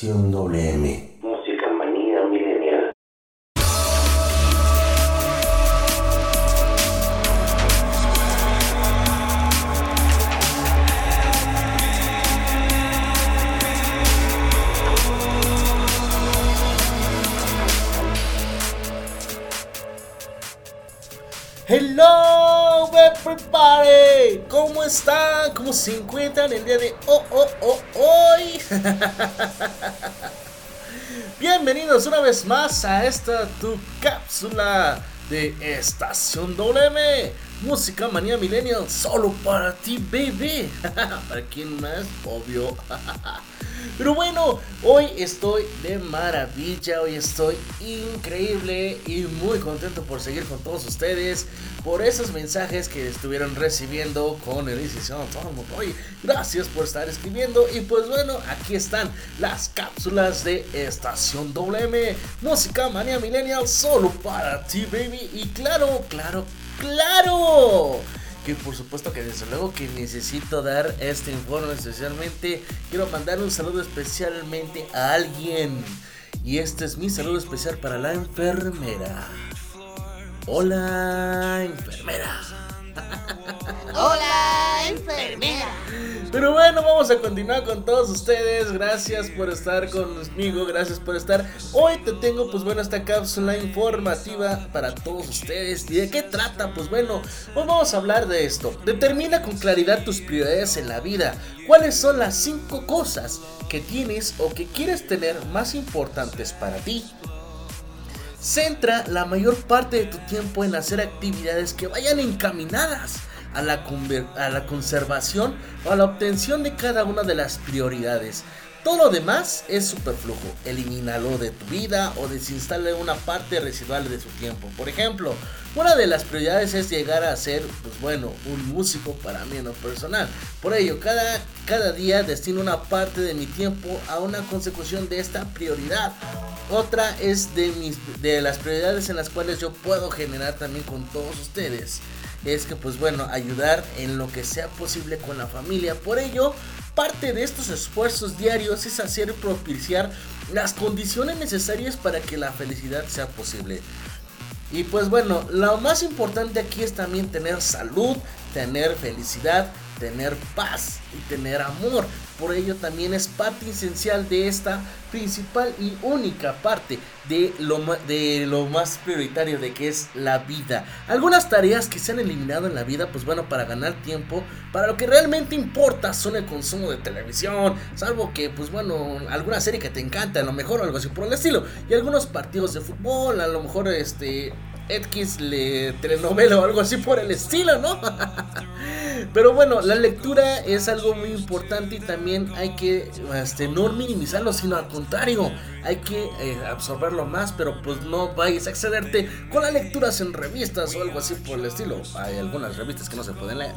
Estación WM. Hello everybody, ¿cómo están? ¿Cómo se encuentran el día de oh, oh, oh, hoy? Bienvenidos una vez más a esta tu cápsula de Estación WM, Música Manía Millennial, solo para ti, baby. ¿Para quién más? Obvio. Pero bueno, hoy estoy de maravilla, hoy estoy increíble y muy contento por seguir con todos ustedes, por esos mensajes que estuvieron recibiendo con el licenciado Oye, gracias por estar escribiendo y pues bueno, aquí están las cápsulas de Estación WM, Música Manía Millennial, solo para ti, baby. Y claro, claro, claro que por supuesto que desde luego que necesito dar este informe especialmente. Quiero mandar un saludo especialmente a alguien. Y este es mi saludo especial para la enfermera. Hola, enfermera. Hola, enfermera. Pero bueno, vamos a continuar con todos ustedes. Gracias por estar conmigo, gracias por estar. Hoy te tengo, pues bueno, esta cápsula informativa para todos ustedes. ¿Y de qué trata? Pues bueno, hoy vamos a hablar de esto. Determina con claridad tus prioridades en la vida. ¿Cuáles son las cinco cosas que tienes o que quieres tener más importantes para ti? Centra la mayor parte de tu tiempo en hacer actividades que vayan encaminadas a la, a la conservación o a la obtención de cada una de las prioridades. Todo lo demás es superflujo. Elimínalo de tu vida o desinstale una parte residual de su tiempo. Por ejemplo, una de las prioridades es llegar a ser, pues bueno, un músico para mí en lo personal. Por ello, cada, cada día destino una parte de mi tiempo a una consecución de esta prioridad. Otra es de, mis, de las prioridades en las cuales yo puedo generar también con todos ustedes es que pues bueno, ayudar en lo que sea posible con la familia. Por ello, parte de estos esfuerzos diarios es hacer propiciar las condiciones necesarias para que la felicidad sea posible. Y pues bueno, lo más importante aquí es también tener salud, tener felicidad, tener paz y tener amor. Por ello también es parte esencial de esta principal y única parte de lo, de lo más prioritario de que es la vida. Algunas tareas que se han eliminado en la vida, pues bueno, para ganar tiempo, para lo que realmente importa son el consumo de televisión, salvo que, pues bueno, alguna serie que te encanta, a lo mejor algo así por el estilo, y algunos partidos de fútbol, a lo mejor este X le telenovela o algo así por el estilo, ¿no? Pero bueno, la lectura es algo muy importante y también hay que este, no minimizarlo, sino al contrario, hay que eh, absorberlo más, pero pues no vayas a excederte con las lecturas en revistas o algo así por el estilo. Hay algunas revistas que no se pueden leer.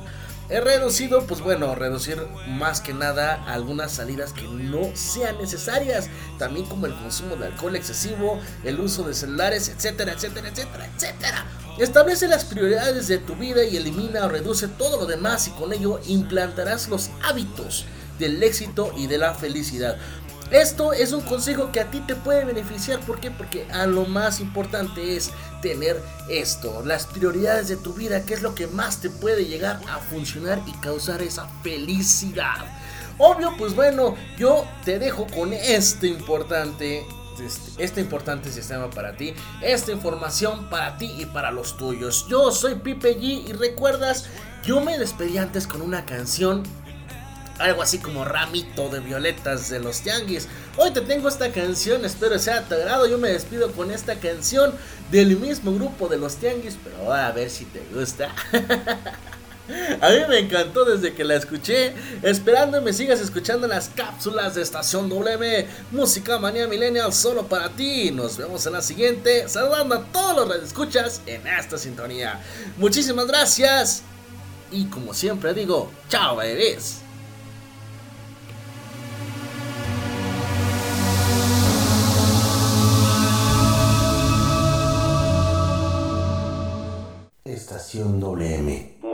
He reducido, pues bueno, reducir más que nada algunas salidas que no sean necesarias, también como el consumo de alcohol excesivo, el uso de celulares, etcétera, etcétera, etcétera, etcétera. Establece las prioridades de tu vida y elimina o reduce todo lo demás y con ello implantarás los hábitos del éxito y de la felicidad. Esto es un consejo que a ti te puede beneficiar. ¿Por qué? Porque a lo más importante es tener esto, las prioridades de tu vida, que es lo que más te puede llegar a funcionar y causar esa felicidad. Obvio, pues bueno, yo te dejo con este importante este, este importante sistema para ti, esta información para ti y para los tuyos. Yo soy Pipe G y recuerdas, yo me despedí antes con una canción algo así como ramito de violetas de los tianguis. Hoy te tengo esta canción, espero sea tu agrado. Yo me despido con esta canción del mismo grupo de los tianguis, pero a ver si te gusta. A mí me encantó desde que la escuché. Esperando me sigas escuchando las cápsulas de Estación W. Música Manía Millennial solo para ti. Nos vemos en la siguiente. Saludando a todos los escuchas en esta sintonía. Muchísimas gracias. Y como siempre digo, chao, bebés. Estación WM.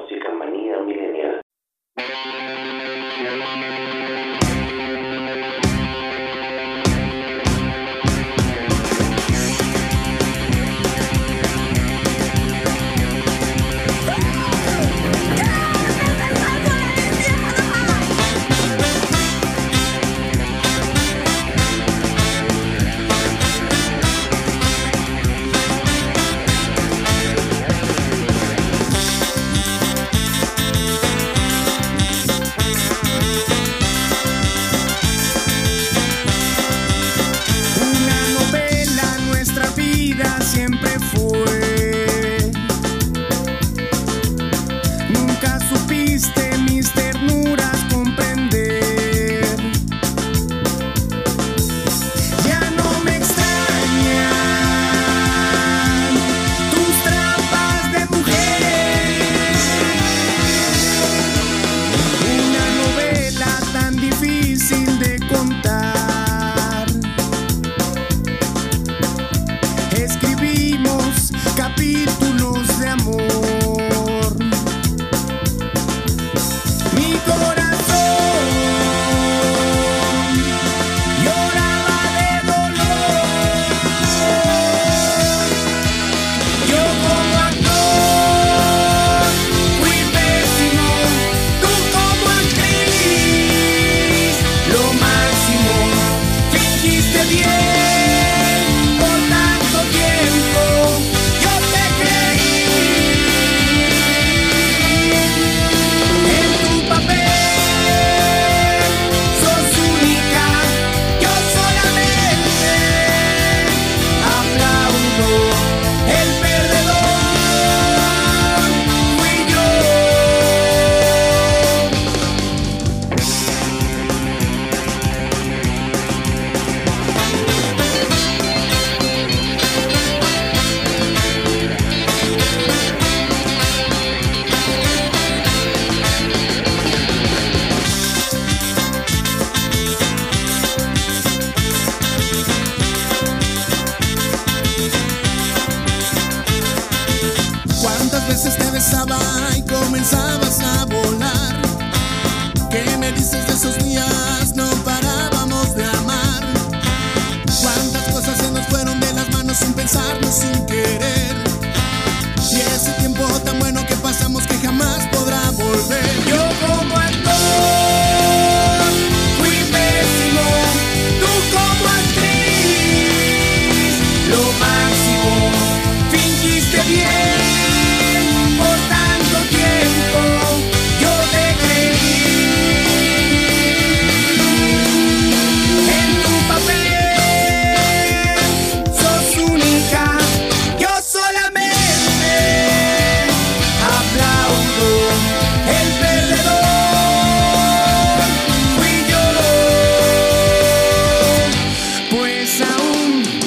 aún